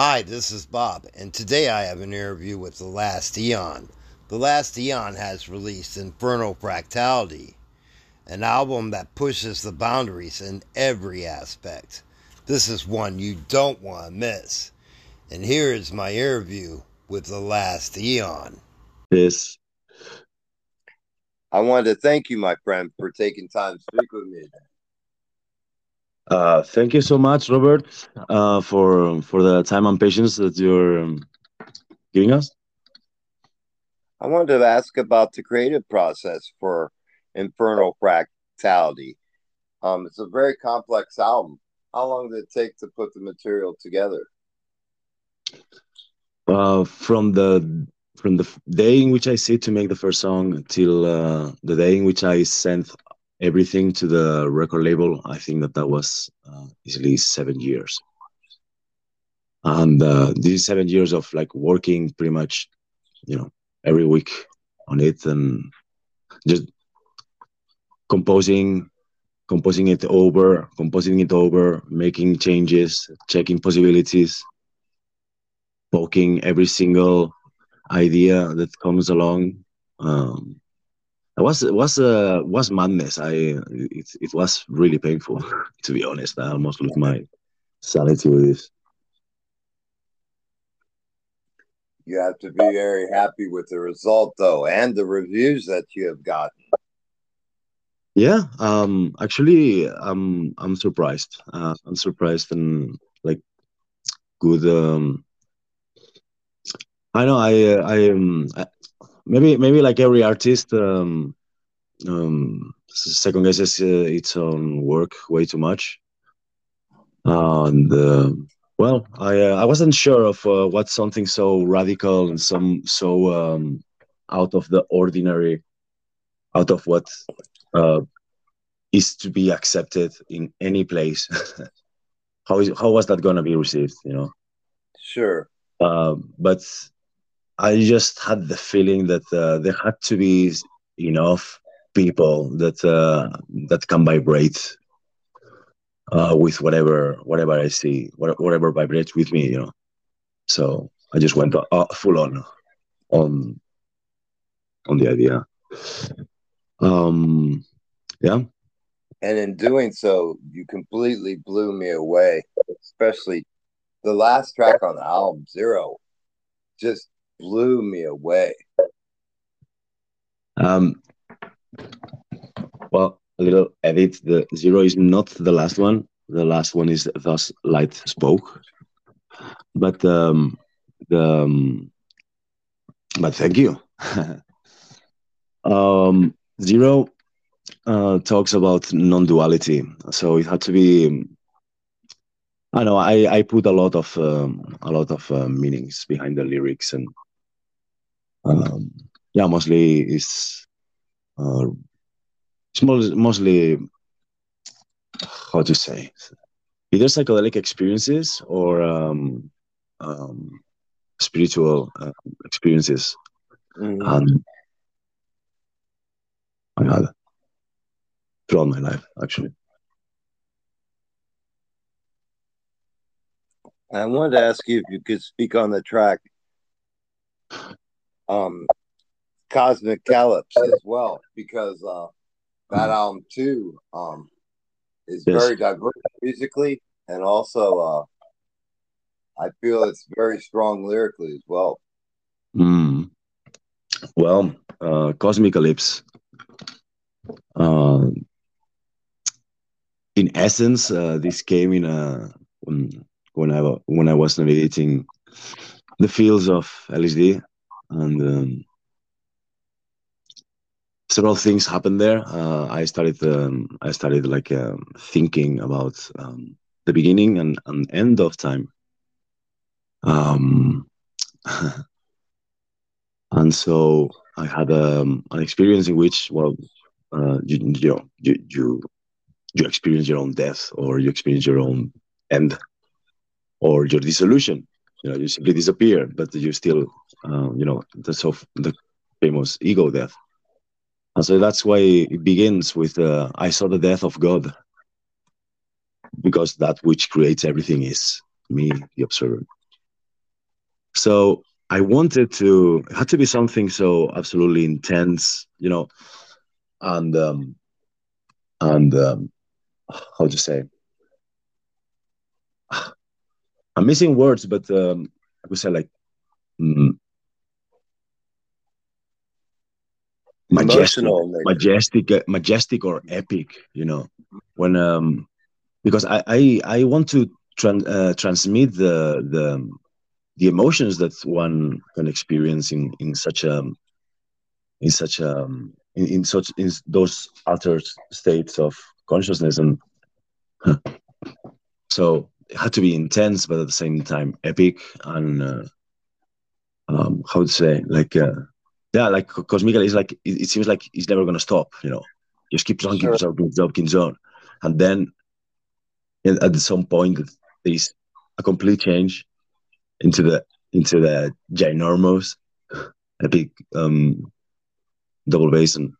Hi, this is Bob, and today I have an interview with The Last Eon. The Last Eon has released Infernal Fractality, an album that pushes the boundaries in every aspect. This is one you don't want to miss. And here is my interview with The Last Eon. Yes. I wanted to thank you, my friend, for taking time to speak with me today. Uh, thank you so much, Robert, uh, for for the time and patience that you're um, giving us. I wanted to ask about the creative process for Infernal Fractality. Um, it's a very complex album. How long did it take to put the material together? Uh, from the from the day in which I sit to make the first song till uh, the day in which I sent everything to the record label, I think that that was uh, easily seven years. And uh, these seven years of like working pretty much, you know, every week on it and just composing, composing it over, composing it over, making changes, checking possibilities, poking every single idea that comes along. Um, it was it was uh, was madness. I it it was really painful to be honest. I almost lost my sanity with this. You have to be very happy with the result, though, and the reviews that you have gotten. Yeah, um, actually, I'm I'm surprised. Uh, I'm surprised and like good. Um, I know I I um maybe maybe like every artist um, um, second guesses uh, its own work way too much. And uh, well i uh, i wasn't sure of uh, what something so radical and some so um, out of the ordinary out of what uh, is to be accepted in any place. How is how was that going to be received you know? Sure. Uh, but I just had the feeling that uh, there had to be enough people that uh, that can vibrate uh, with whatever whatever I see, whatever vibrates with me, you know. So I just went uh, full on on on the idea. Um, yeah. And in doing so, you completely blew me away, especially the last track on the album, Zero. Just blew me away. Um, well, a little edit. The zero is not the last one. The last one is thus light spoke. But um, the um, but thank you. um, zero uh, talks about non-duality, so it had to be I know I, I put a lot of um, a lot of uh, meanings behind the lyrics and um, yeah, mostly it's uh, it's mostly how to say either psychedelic experiences or um, um, spiritual uh, experiences. Mm-hmm. Um, I had throughout my life, actually. I wanted to ask you if you could speak on the track um, Cosmic Calypse as well, because uh, that album too um, is yes. very diverse musically, and also uh, I feel it's very strong lyrically as well. Mm. Well, uh, Cosmic Calypse. Uh, in essence, uh, this came in a when when I when I was navigating the fields of LSD and um, several things happened there. Uh, I started um, I started like um, thinking about um, the beginning and, and end of time. Um, and so I had um, an experience in which, well, uh, you, you know, you, you you experience your own death, or you experience your own end, or your dissolution. You know, you simply disappear, but you still, uh, you know, the so the famous ego death. And so that's why it begins with uh, I saw the death of God. Because that which creates everything is me, the observer. so I wanted to it had to be something so absolutely intense, you know, and um, and um, how to say I'm missing words, but um, I would say like mm, majestic, maybe. majestic, uh, majestic or epic. You know, when um, because I I, I want to tran- uh, transmit the the the emotions that one can experience in in such a in such a in, in such in those altered states of consciousness and so it had to be intense but at the same time epic and uh, um how to say like uh, yeah like cosmical is like it, it, seems like it's never gonna stop you know just keeps on sure. keeps on keeps on keeps on and then at some point there's a complete change into the into the ginormous epic um double bass and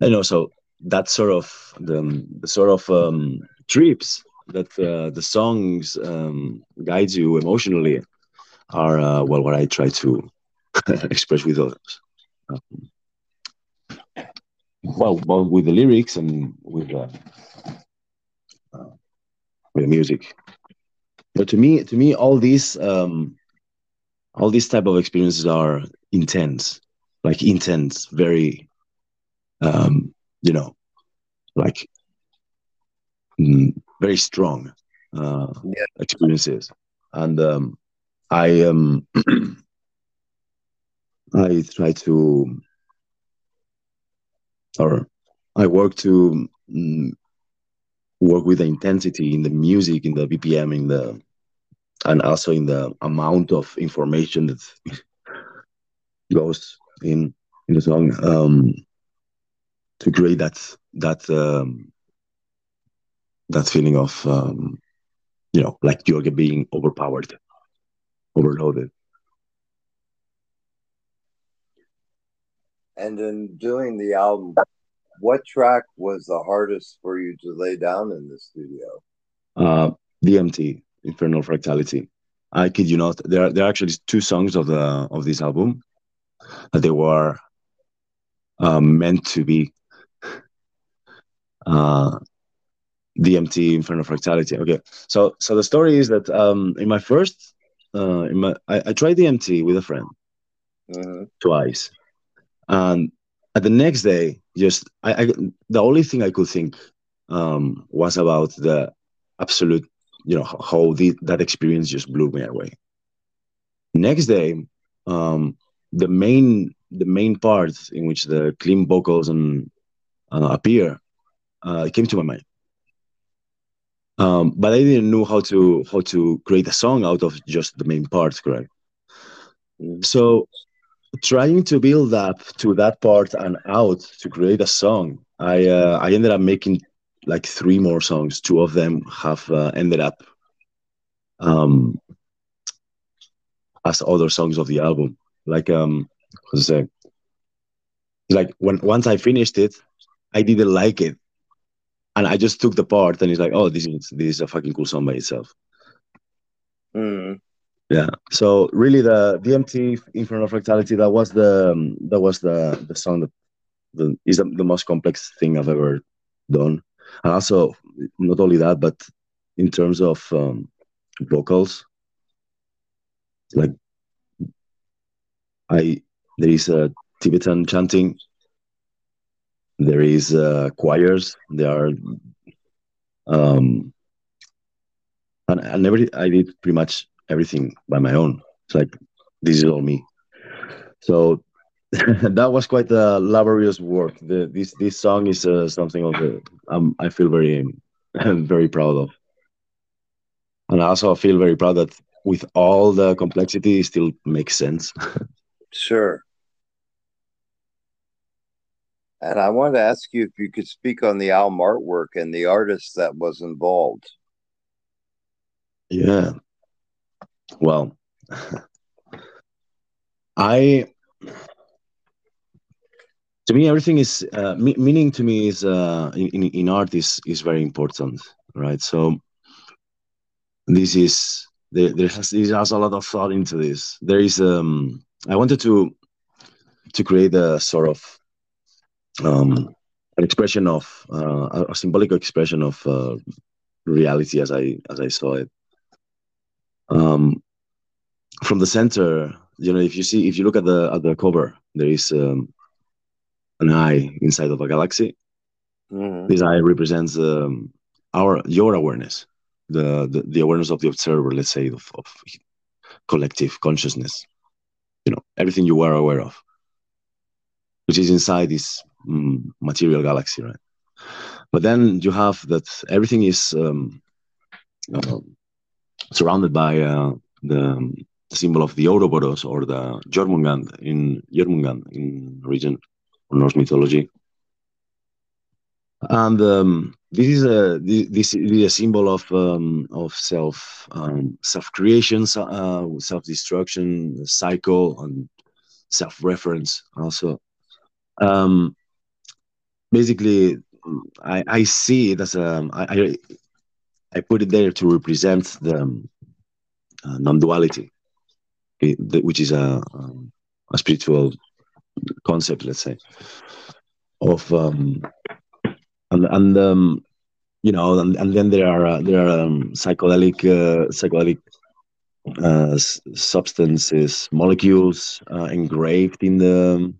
and also that sort of the, the sort of um trips that uh, the songs um guides you emotionally are uh, well what i try to express with others. Um, well, well with the lyrics and with uh, uh, with the music. But to me to me all these um all these type of experiences are intense like intense very um you know like mm, very strong uh yeah. experiences and um i um i try to or i work to mm, work with the intensity in the music in the bpm in the and also in the amount of information that goes in in the song um, to create that that um, that feeling of um, you know like you're being overpowered, overloaded. And in doing the album, what track was the hardest for you to lay down in the studio? Uh, DMT, Infernal Fractality. I kid you not. There are there are actually two songs of the of this album that they were um, meant to be uh, DMT Infernal Fractality. Okay, so so the story is that um, in my first, uh, in my I, I tried DMT with a friend mm-hmm. twice, and at the next day, just I, I the only thing I could think um, was about the absolute you know how the, that experience just blew me away next day um, the main the main part in which the clean vocals and uh, appear uh, came to my mind um, but i didn't know how to how to create a song out of just the main parts correct mm. so trying to build up to that part and out to create a song i uh, i ended up making like three more songs. Two of them have uh, ended up um, as other songs of the album. Like um, how to say, like when once I finished it, I didn't like it, and I just took the part, and it's like, oh, this is this is a fucking cool song by itself. Mm. Yeah. So really, the DMT Infernal Fractality that was the um, that was the the song that the, is the, the most complex thing I've ever done and also not only that but in terms of um, vocals like i there is a tibetan chanting there is uh, choirs there are um and I never I did pretty much everything by my own. It's like this is all me. So that was quite a laborious work. The, this this song is uh, something of the um, I feel very very proud of, and also I feel very proud that with all the complexity, it still makes sense. sure. And I wanted to ask you if you could speak on the album artwork and the artist that was involved. Yeah. Well, I to me everything is uh, me- meaning to me is uh, in, in art is is very important right so this is there, there has, there has a lot of thought into this. There is um, I wanted to to create a sort of um, an expression of uh, a symbolic expression of uh, reality as I as I saw it. Um, from the center, you know, if you see if you look at the at the cover, there is um, an eye inside of a galaxy. Mm-hmm. This eye represents um, our your awareness, the, the, the awareness of the observer, let's say, of, of collective consciousness. You know, everything you are aware of, which is inside this material galaxy, right? But then you have that everything is um, uh, surrounded by uh, the symbol of the Ouroboros or the Jormungand in Jormungand in region or Norse mythology. And um, this is a this is a symbol of um, of self um, self creation, uh, self destruction, cycle, and self reference. Also, um, basically, I, I see it as a I, I I put it there to represent the um, uh, non duality, which is a um, a spiritual concept, let's say, of um, and and um, you know, and, and then there are uh, there are um, psychedelic uh, psychedelic uh, substances, molecules uh, engraved in the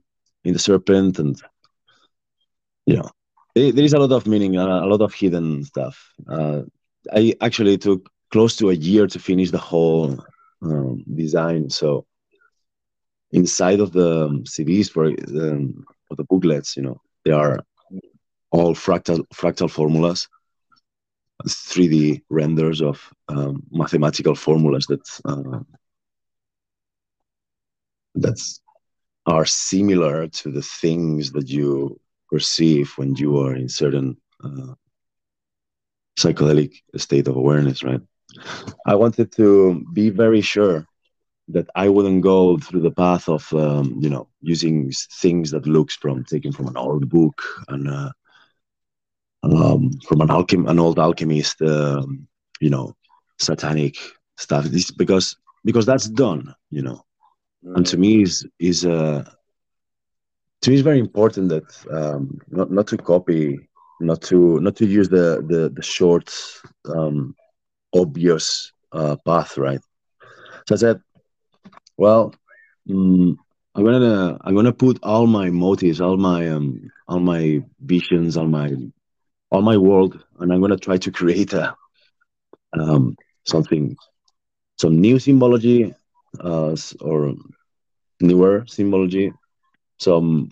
in the serpent, and know, there, is a lot of meaning, a lot of hidden stuff. Uh, I actually took close to a year to finish the whole um, design, so inside of the um, CDs for um, for the booklets, you know, they are all fractal fractal formulas, 3D renders of um, mathematical formulas that uh, that are similar to the things that you perceive when you are in certain uh, psychedelic state of awareness, right? I wanted to be very sure that I wouldn't go through the path of um, you know using things that looks from taken from an old book and uh, um, from an alchem an old alchemist um, you know satanic stuff this because because that's done you know mm. and to me is is uh to me it's very important that um not not to copy not to not to use the the the short um obvious uh path right? So i said well, um, I'm gonna I'm gonna put all my motives, all my um, all my visions, all my all my world, and I'm gonna try to create a um, something, some new symbology, uh, or newer symbology, some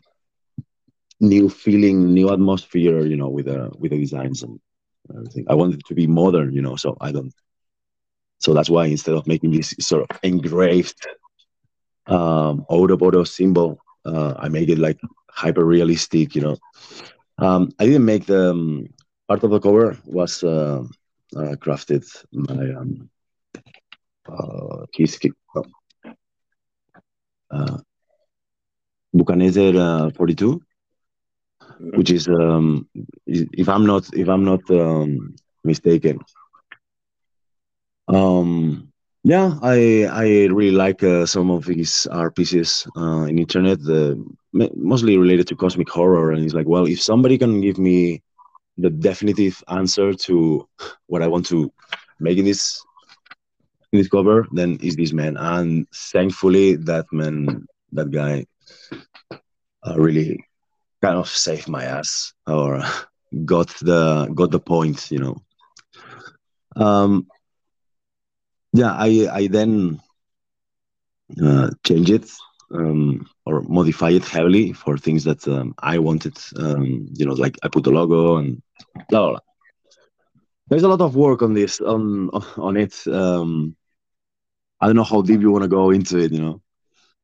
new feeling, new atmosphere, you know, with the with the designs and everything. I wanted to be modern, you know, so I don't. So that's why instead of making this sort of engraved um, Ouroboros symbol. Uh, I made it like hyper realistic, you know. Um, I didn't make the um, part of the cover was uh, uh, crafted by um, uh, Keith uh, Buchaneser uh, 42, which is um, if I'm not if I'm not um, mistaken. Um, yeah, I I really like uh, some of his art pieces uh, in internet, mostly related to cosmic horror. And he's like, well, if somebody can give me the definitive answer to what I want to make in this in this cover, then is this man. And thankfully, that man, that guy, uh, really kind of saved my ass or got the got the point, you know. Um, yeah i i then uh, change it um, or modify it heavily for things that um, i wanted um, you know like i put the logo and blah, blah, blah. there's a lot of work on this on on it um, i don't know how deep you want to go into it you know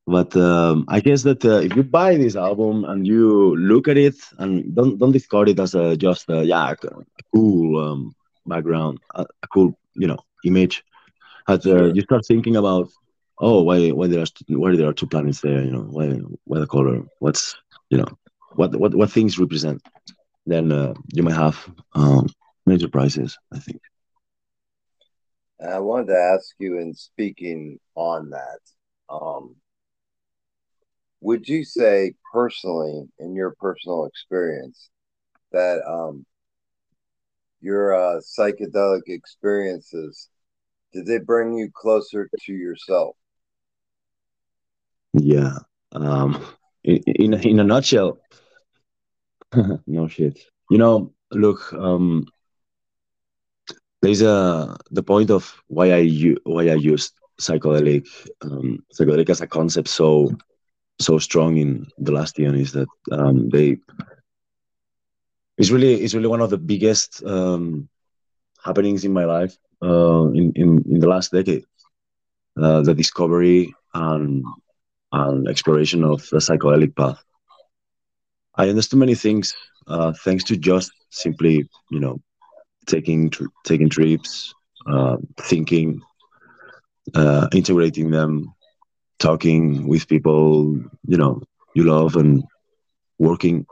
but um, i guess that uh, if you buy this album and you look at it and don't don't discard it as a just a, yeah a, cool um, background a, a cool you know image but uh, you start thinking about, oh, why why there are why there are two planets there? You know, why why the color? What's you know, what what what things represent? Then uh, you might have um, many surprises. I think. I wanted to ask you, in speaking on that, um, would you say personally, in your personal experience, that um, your uh, psychedelic experiences did they bring you closer to yourself? Yeah. Um, in, in, in a nutshell, no shit. You know, look, um, there's a the point of why I why I used psychedelic um, psychedelic as a concept so so strong in the last year is that um, they it's really it's really one of the biggest um, happenings in my life uh, in, in in the last decade. Uh, the discovery and and exploration of the psychedelic path. I understood many things uh, thanks to just simply you know taking tr- taking trips, uh, thinking, uh, integrating them, talking with people you know you love, and working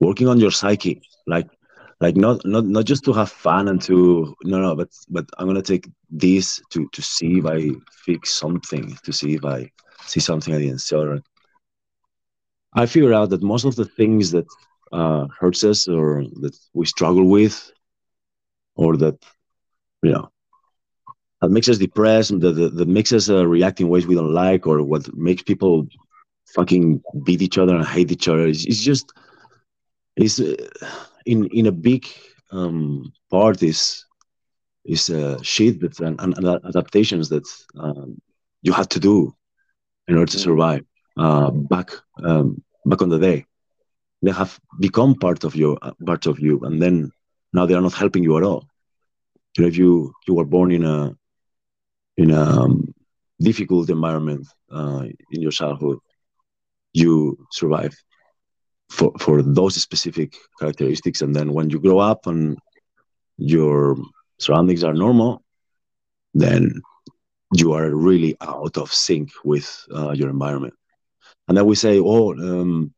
working on your psyche, like like not not not just to have fun and to no no, but but I'm gonna take this to to see if I fix something, to see if I see something I didn't see. I figured out that most of the things that uh, hurts us or that we struggle with or that you know that makes us depressed that, that, that makes us uh, react in ways we don't like or what makes people fucking beat each other and hate each other. It's, it's just it's uh, in in a big um, part is is uh, shit that and, and adaptations that um, you have to do in order to survive uh, back um, back on the day. They have become part of your uh, part of you and then now they are not helping you at all. You know if you you were born in a in a um, difficult environment uh, in your childhood you survive for for those specific characteristics. And then when you grow up and your surroundings are normal then you are really out of sync with uh, your environment. And then we say oh um,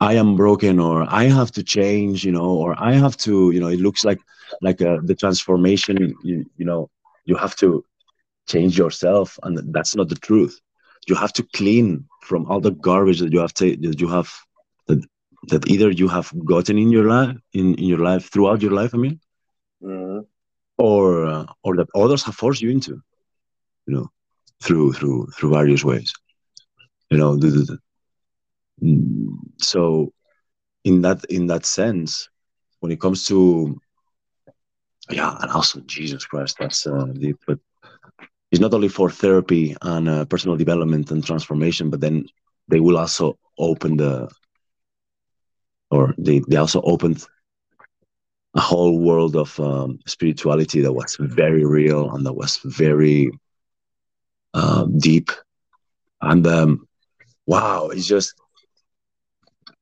I am broken or I have to change, you know, or I have to, you know, it looks like like uh, the transformation, you, you know, you have to change yourself, and that's not the truth. You have to clean from all the garbage that you have ta- that you have that that either you have gotten in your life in, in your life throughout your life. I mean, mm-hmm. or uh, or that others have forced you into, you know, through through through various ways. You know, the, the, so in that in that sense when it comes to yeah and also jesus christ that's uh, deep but it's not only for therapy and uh, personal development and transformation but then they will also open the or they, they also opened a whole world of um, spirituality that was very real and that was very uh, deep. And um, wow it's just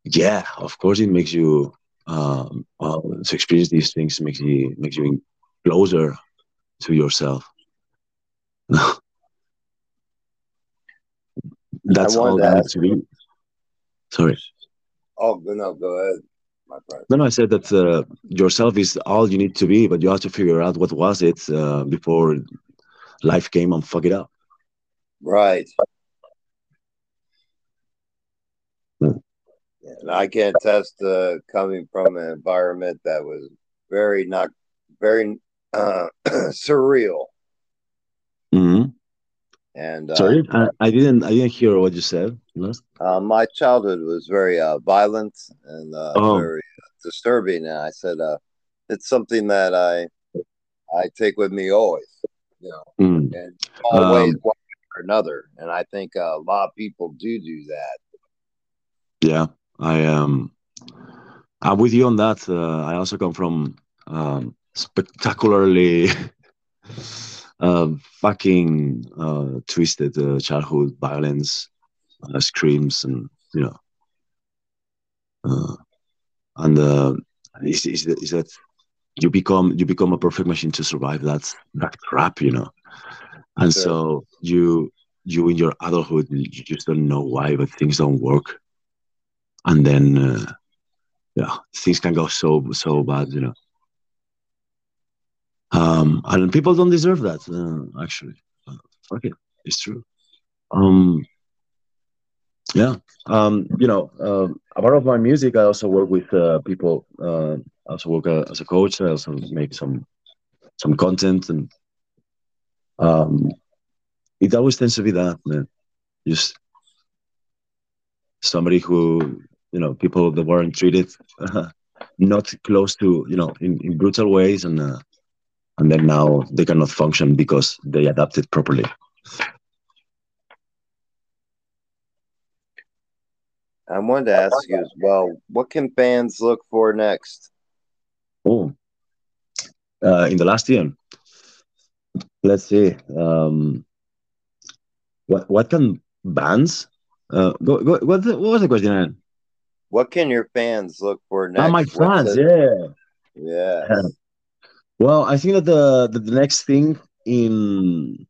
yeah, of course, it makes you um, uh, to experience these things makes you makes you closer to yourself. That's all that needs to be. Sorry. Oh no, go ahead. No, no, I said that uh, yourself is all you need to be, but you have to figure out what was it uh, before life came and fuck it up. Right. And I can attest to coming from an environment that was very not very uh, surreal. Mm-hmm. And uh, sorry, I, I, didn't I didn't hear what you said. Uh, my childhood was very uh, violent and uh, oh. very disturbing, and I said uh, it's something that I I take with me always, you know, mm. and always um, one or another. And I think a lot of people do do that. Yeah, I um, I'm with you on that. Uh, I also come from um, spectacularly uh, fucking uh, twisted uh, childhood violence, uh, screams, and you know, uh, and uh, is, is, is that you become you become a perfect machine to survive that that crap, you know, and sure. so you you in your adulthood you just don't know why, but things don't work and then uh, yeah, things can go so so bad, you know. um, and people don't deserve that. Uh, actually, uh, fuck it, it's true. Um, yeah, um, you know, uh, a part of my music, I also work with uh, people. Uh, I also work uh, as a coach. I also make some some content, and um, it always tends to be that man. Just somebody who you know people that weren't treated not close to you know in, in brutal ways and uh, and then now they cannot function because they adapted properly I wanted to ask you as well, what can fans look for next? oh uh, in the last year let's see um what what can bands uh go, go, what, the, what was the question Aaron? What can your fans look for next? my fans the- yeah yes. Well, I think that the, the the next thing in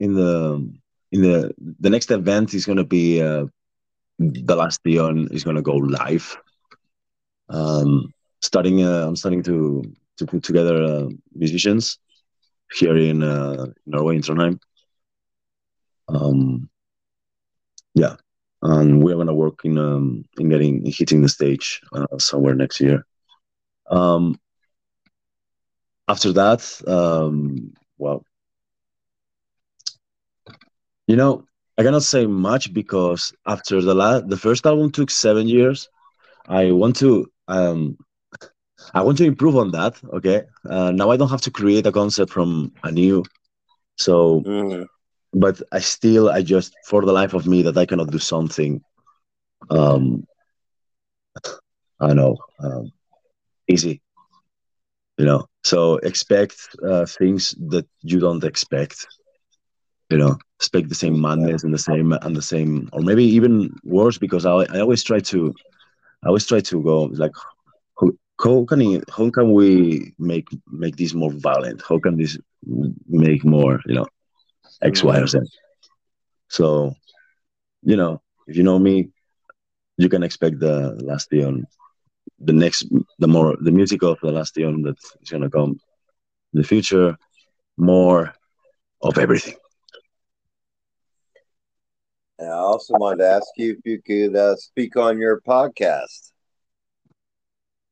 in the in the the next event is going to be uh, the Last Eon is going to go live. Um, starting, uh, I'm starting to to put together uh, musicians here in uh, Norway in Trondheim. Um, yeah, and we're to work in um, in getting in hitting the stage uh, somewhere next year. Um, after that, um, well, you know, I cannot say much because after the last, the first album took seven years. I want to, um, I want to improve on that. Okay, uh, now I don't have to create a concept from anew. So, Mhm. But I still, I just, for the life of me, that I cannot do something. Um, I know, um, easy. You know, so expect uh, things that you don't expect. you know expect the same madness and the same and the same or maybe even worse because i, I always try to i always try to go like how, can it, how can we make make this more violent how can this make more you know x y or z. So you know if you know me you can expect the Last Eon the next the more the music of the Last Eon that is gonna come in the future more of everything. And I also wanted to ask you if you could uh, speak on your podcast.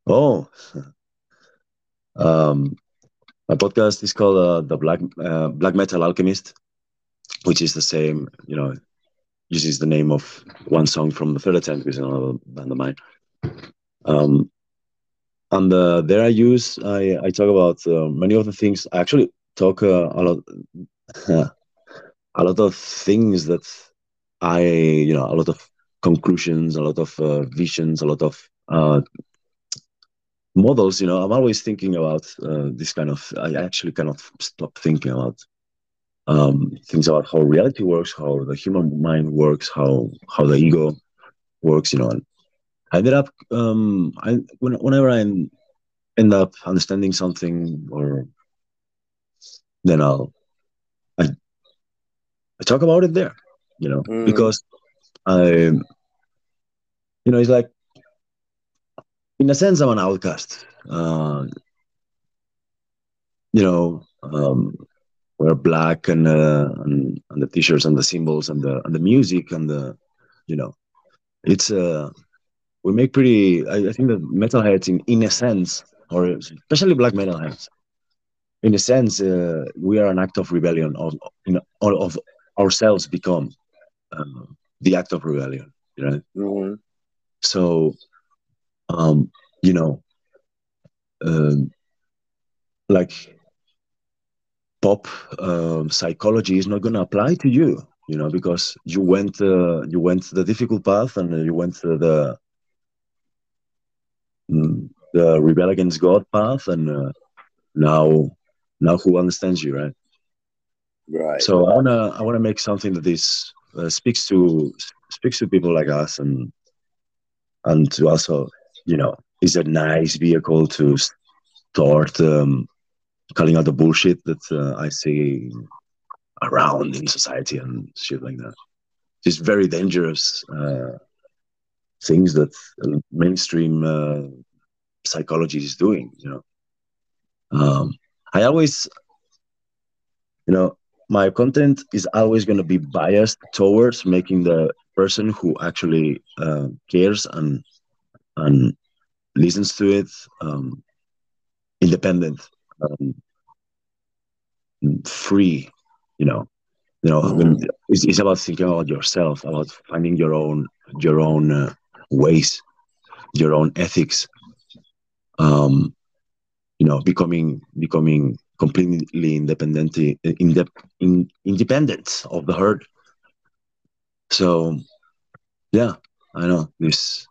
Oh, um, my podcast is called uh, the Black uh, Black Metal Alchemist, which is the same, you know, uses the name of one song from the Third Attempt, which is another band of mine. Um, and uh, there I use I I talk about uh, many of the things. I actually talk uh, a lot, a lot of things that I you know a lot of conclusions, a lot of uh, visions, a lot of uh, models you know i'm always thinking about uh, this kind of i actually cannot stop thinking about um, things about how reality works how the human mind works how how the ego works you know and i ended up um i when, whenever i end up understanding something or then i'll i i talk about it there you know Mhm. because i you know it's like in a sense i'm an outcast uh you know, um, wear black and, uh, and and the t-shirts and the symbols and the and the music and the, you know, it's uh, we make pretty. I, I think that metalheads, in in a sense, or especially black metalheads, in a sense, uh, we are an act of rebellion of you know all of ourselves become uh, the act of rebellion. You know, Mhm. so um, you know, um, like pop um, psychology is not going to apply to you you know because you went uh, you went the difficult path and you went uh, the mm, the rebel against god path and uh, now now who understands you right Right. so i want to i want to make something that is uh, speaks to speaks to people like us and and to also you know is a nice vehicle to start um, calling out the bullshit that uh, i see around in society and shit like that. Just very dangerous uh, things that mainstream uh, psychology is doing. You know, um, I always, you know, my content is always going to be biased towards making the person who actually uh, cares and and listens to it um, independent, um, free. You know, you know, mm-hmm. it's, it's, about thinking about yourself, about finding your own your own uh, ways, your own ethics. Um, you know, becoming becoming completely independent, in, in, independent of the herd. So, yeah, I know this.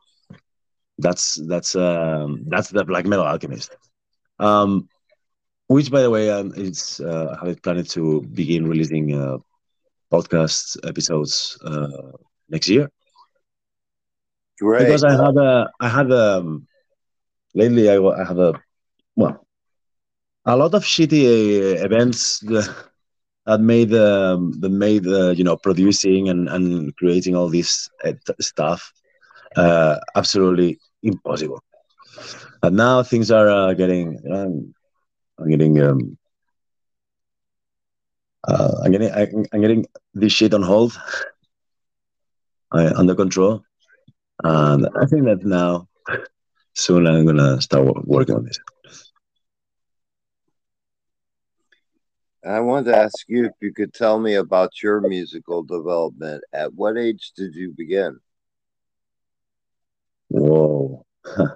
That's that's um, that's the black metal alchemist. Um, which, by the way, um, it's uh, I have planned to begin releasing uh, podcast episodes uh, next year. Great. Because I had a I had um lately I, I have a well a lot of shitty uh, events that made um, that made uh, you know producing and, and creating all this uh, stuff uh, absolutely impossible. And now things are uh, getting um, I'm getting um, uh, I'm getting I, am getting this shit on hold, under control, and I think that now soon I'm gonna start working on this. I wanted to ask you if you could tell me about your musical development. At what age did you begin? Whoa.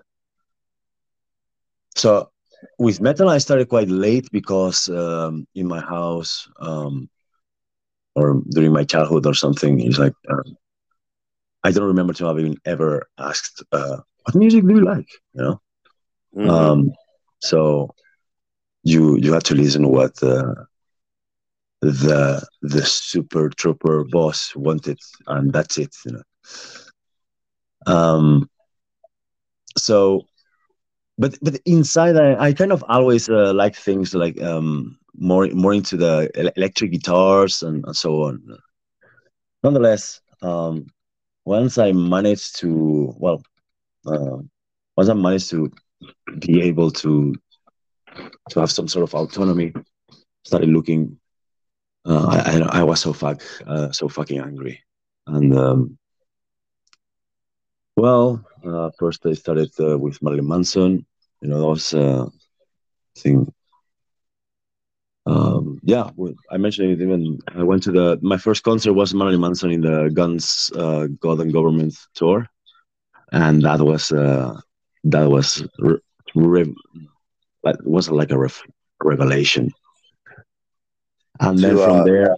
so with metal, I started quite late because um, in my house um, or during my childhood or something, it's like um, I don't remember to have even ever asked, uh, "What music do you like?" You know. Mm-hmm. Um, so you you had to listen what uh, the the super trooper boss wanted, and that's it. You know. Um. So, but but inside, I, I kind of always uh, like things like um more more into the electric guitars and, and so on. Nonetheless, um, once I managed to well, uh, once I managed to be able to to have some sort of autonomy, started looking uh, I, I, was so fuck uh, so fucking angry, and um, well, uh, first I started uh, with Marilyn Manson. You know, that was uh, thing. Um, yeah, I mentioned it even. I went to the my first concert was Marilyn Manson in the Guns uh, God and Government tour, and that was uh, that was re- re- that was like a revelation and to, then from uh, there.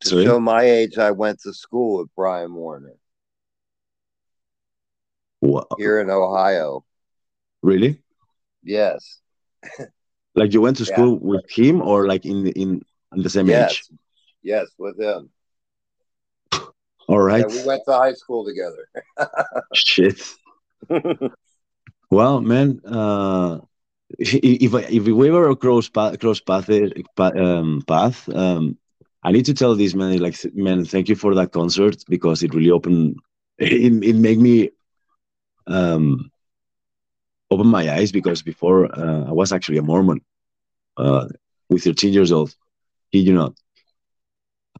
To sorry? show my age, I went to school with Brian Warner. What? Here in Ohio. Really? Yes. like you went to school yeah. with him, or like in in, in the same yes. age? Yes, with him. All right. Yeah, we went to high school together. Shit. well, man, uh, if if we were cross path cross path um, path um, I need to tell these men like man thank you for that concert because it really opened it, it made me um open my eyes because before uh, I was actually a Mormon uh, with 13 years old did you not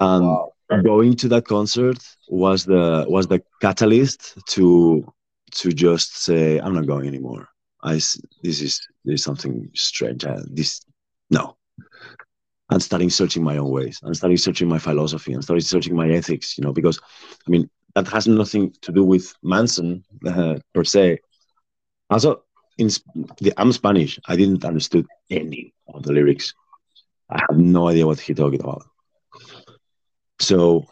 and wow. going to that concert was the was the catalyst to to just say I'm not going anymore I this is there's something strange. Uh, this no. I'm starting searching my own ways. I'm starting searching my philosophy. I'm starting searching my ethics. You know, because I mean that has nothing to do with Manson uh, per se. Also, in the, I'm Spanish. I didn't understood any of the lyrics. I have no idea what he talking about. So,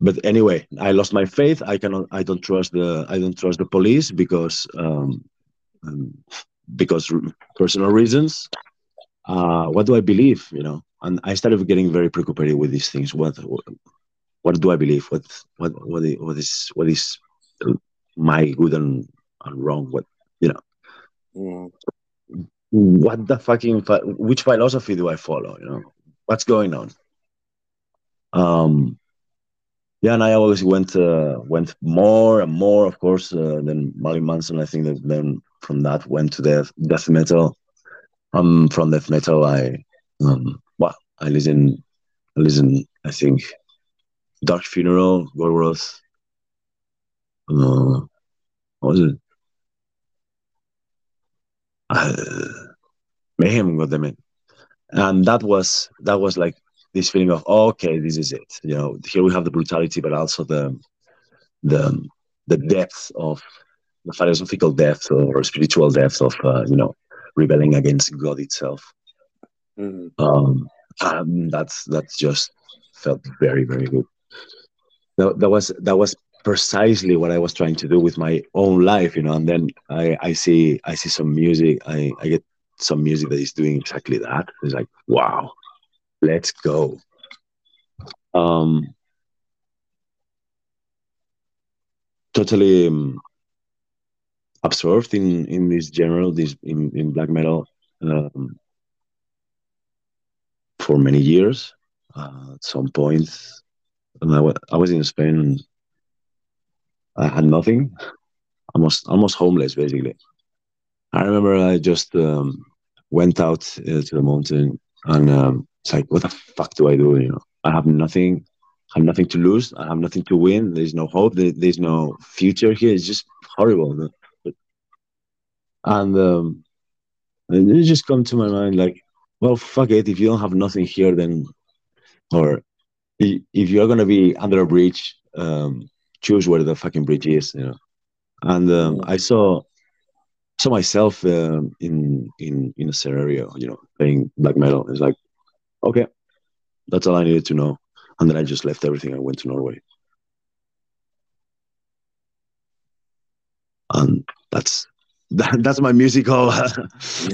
but anyway, I lost my faith. I cannot. I don't trust the. I don't trust the police because um, um, because personal reasons. Uh, what do I believe? You know, and I started getting very preoccupied with these things. What, what do I believe? What, what, what is, what is, what is my good and, and wrong? What, you know, mm. what the fucking, which philosophy do I follow? You know, what's going on? Um, yeah, and I always went uh, went more and more, of course, uh, than Marilyn Manson. I think that then from that went to death death metal, um, from death metal, I um, well, I listen, I listen. I think Dark Funeral, Gorgoroth. Uh, what was it? Uh, Mayhem, goddammit. And that was that was like this feeling of oh, okay, this is it. You know, here we have the brutality, but also the the the depth of the philosophical depth or spiritual depth of uh, you know rebelling against God itself. Mm-hmm. Um, and that's that's just felt very very good. That, that was that was precisely what I was trying to do with my own life, you know. And then I I see I see some music. I I get some music that is doing exactly that. It's like wow, let's go. Um, totally um, absorbed in in this general this in, in black metal um, for many years uh, at some point I was in spain and i had nothing almost almost homeless basically i remember i just um, went out uh, to the mountain and um, it's like what the fuck do i do you know i have nothing I have nothing to lose. I have nothing to win. There's no hope. there's no future here. It's just horrible and um, and it just come to my mind like, well, fuck it. If you don't have nothing here, then, or if you're gonna be under a bridge, um, choose where the fucking bridge is, you know. And um, I saw saw myself um, in in in a scenario, you know, playing black metal. It's like, okay, that's all I needed to know. And then I just left everything and went to Norway. And that, that's my musical uh,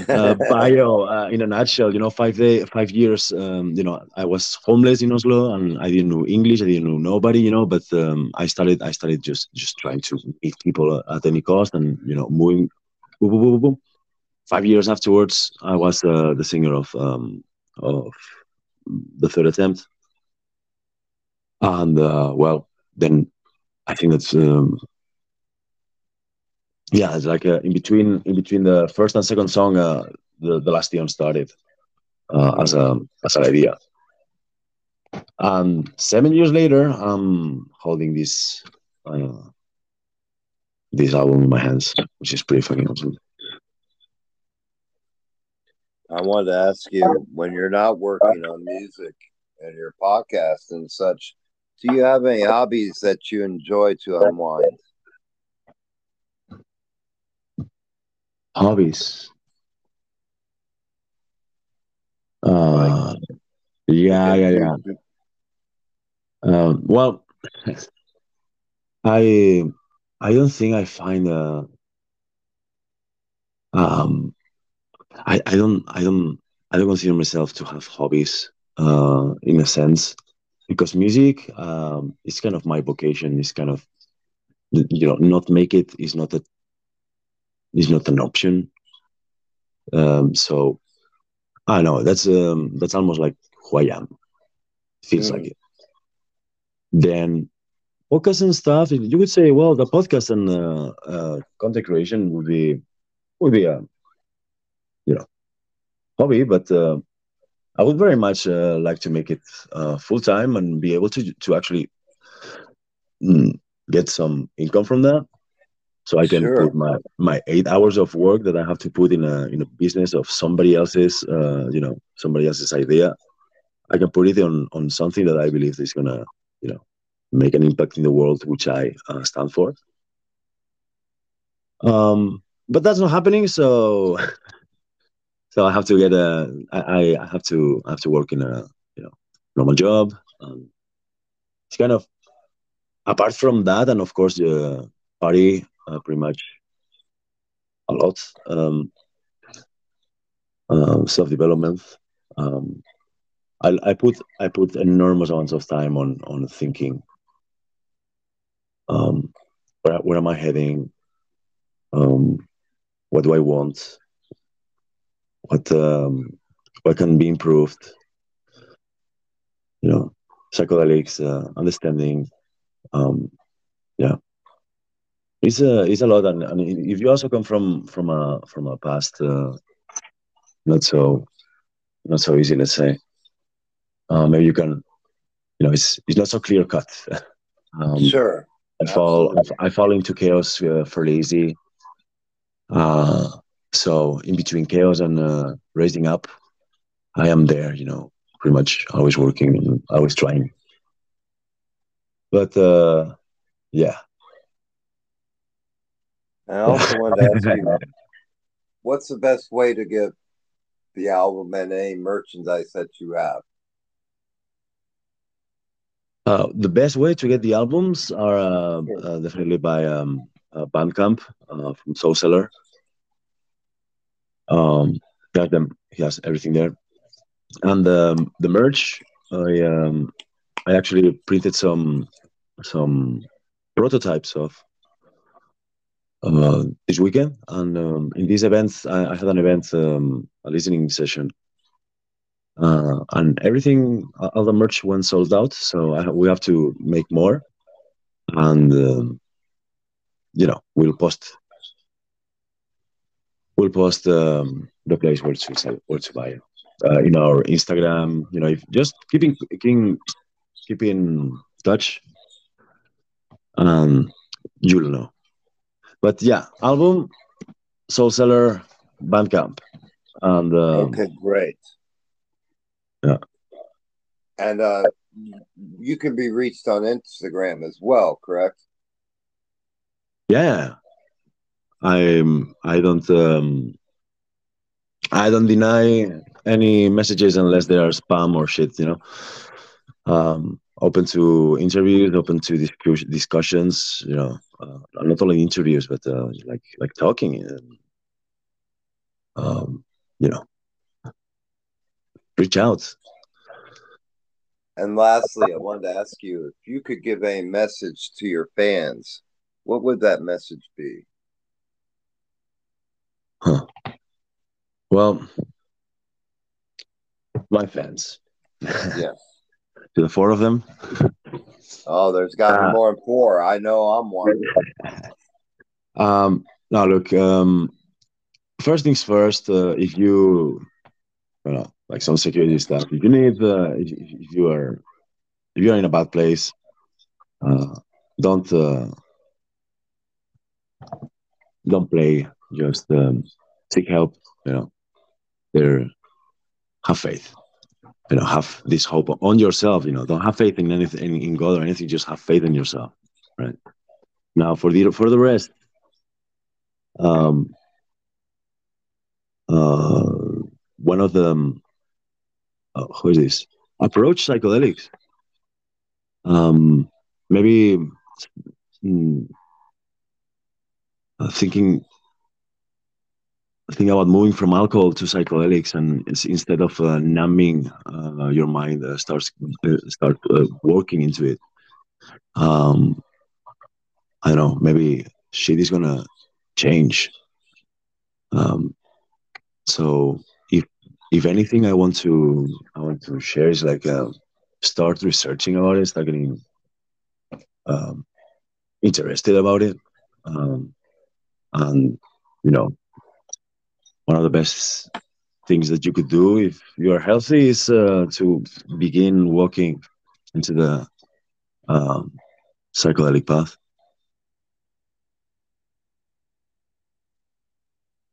uh, bio uh, in a nutshell. You know, five day, five years. Um, you know, I was homeless in Oslo, and I didn't know English. I didn't know nobody. You know, but um, I started. I started just just trying to meet people at any cost, and you know, moving. Boom, boom, boom, boom. Five years afterwards, I was uh, the singer of um, of the third attempt, and uh, well, then I think that's um, yeah, it's like uh, in between in between the first and second song, uh, the the Last Eon started uh, as a as an idea. And seven years later, I'm holding this uh, this album in my hands, which is pretty fucking awesome. I wanted to ask you when you're not working on music and your podcast and such, do you have any hobbies that you enjoy to unwind? Hobbies. Uh, yeah, yeah, yeah. Um, well, I I don't think I find a um I, I don't I don't I don't consider myself to have hobbies uh in a sense because music um is kind of my vocation it's kind of you know not make it is not a is not an option. Um, so I know that's um, that's almost like who I am. Feels mm. like it. Then podcast and stuff. You would say, well, the podcast and uh, uh, content creation would be would be a you know hobby, but uh, I would very much uh, like to make it uh, full time and be able to to actually mm, get some income from that so I can sure. put my my eight hours of work that I have to put in a in a business of somebody else's uh, you know somebody else's idea. I can put it on on something that I believe is gonna you know make an impact in the world, which I uh, stand for. Um, but that's not happening, so so I have to get a I I have to I have to work in a you know normal job. Um, it's kind of apart from that, and of course the uh, party uh, pretty much a lot. Um, uh, self development. Um, I, I put I put enormous amounts of time on on thinking. Um, where where am I heading? Um, what do I want? What um, what can be improved? You know, psychedelics, uh, understanding. Um, yeah, it's a it's a lot, and, and if you also come from from a from a past uh, not so not so easy. Let's say. Uh, maybe you can, you know, it's it's not so clear cut. um, sure. I fall I, I, fall into chaos uh, fairly easy. Uh, so in between chaos and uh, raising up, I am there. You know, pretty much always working and always trying. But uh, yeah. I also wanted to ask you, what's the best way to get the album and any merchandise that you have? Uh, the best way to get the albums are uh, uh, definitely by um, uh, Bandcamp uh, from Soulseller. Um, he has them. He has everything there, and um, the merch. I um, I actually printed some some prototypes of uh, this weekend, and um, in these events, I, I had an event, um, a listening session, uh, and everything, all the merch went sold out. So I, we have to make more, and um, you know, we'll post, we'll post um, the place where to sell, where to buy it uh, in our Instagram. You know, if just keeping keeping keeping touch, um, you'll know. But yeah, album, Soulseller, Bandcamp, and uh, okay, great. Yeah, and uh, you can be reached on Instagram as well, correct? Yeah, I'm I don't um, I don't deny any messages unless they are spam or shit, you know. Um, open to interviews, open to discuss- discussions. You know, uh, not only interviews, but uh, like like talking. And, um, you know, reach out. And lastly, I wanted to ask you if you could give a message to your fans, what would that message be? Huh. Well, my fans. Yeah. To the four of them. Oh, there's got to be uh, more than four. I know I'm one. um, now look. Um, first things first. Uh, if you, you know, like some security stuff, if you need, uh, if, if you are, if you are in a bad place, uh, don't uh, don't play. Just um, seek help. You know, there. Have faith you know have this hope on yourself you know don't have faith in anything in god or anything just have faith in yourself right? Now for the for the rest um uh one of them uh, who is this? Approach psychedelics. Um maybe mm, uh, thinking think about moving from alcohol to psychedelics and instead of uh, numbing uh, your mind uh, starts uh, start uh, working into it um i don't know maybe shit is gonna change. Um so if if anything i want to i want to share is like uh, start researching about it start getting um interested about it um and you know one of the best things that you could do if you are healthy is uh, to begin walking into the um, psychedelic path.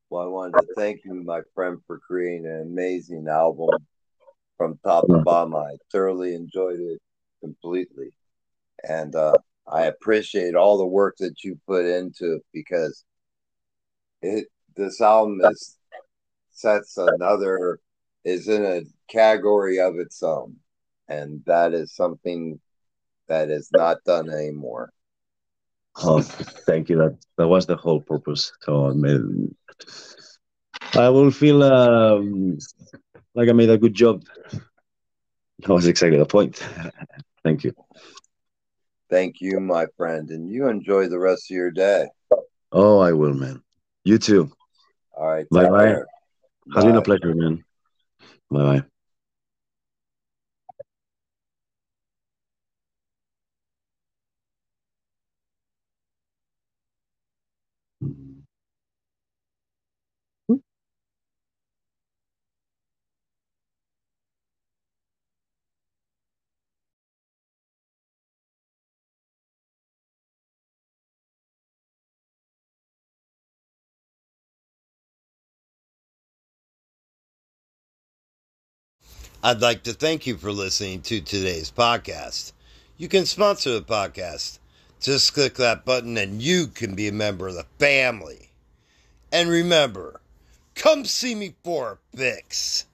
Well, I wanted to thank you, my friend, for creating an amazing album from top to bottom. I thoroughly enjoyed it completely. And uh, I appreciate all the work that you put into it because it this album is sets another is in a category of its own. And that is something that is not done anymore. Oh thank you. That that was the whole purpose so i made i will feel um, like i made a good job. That was exactly the point. Thank you. Thank you my friend and you enjoy the rest of your day. Oh i will man. You too. All right bye bye has been a pleasure, man. Bye bye. I'd like to thank you for listening to today's podcast. You can sponsor the podcast. Just click that button and you can be a member of the family. And remember, come see me for a fix.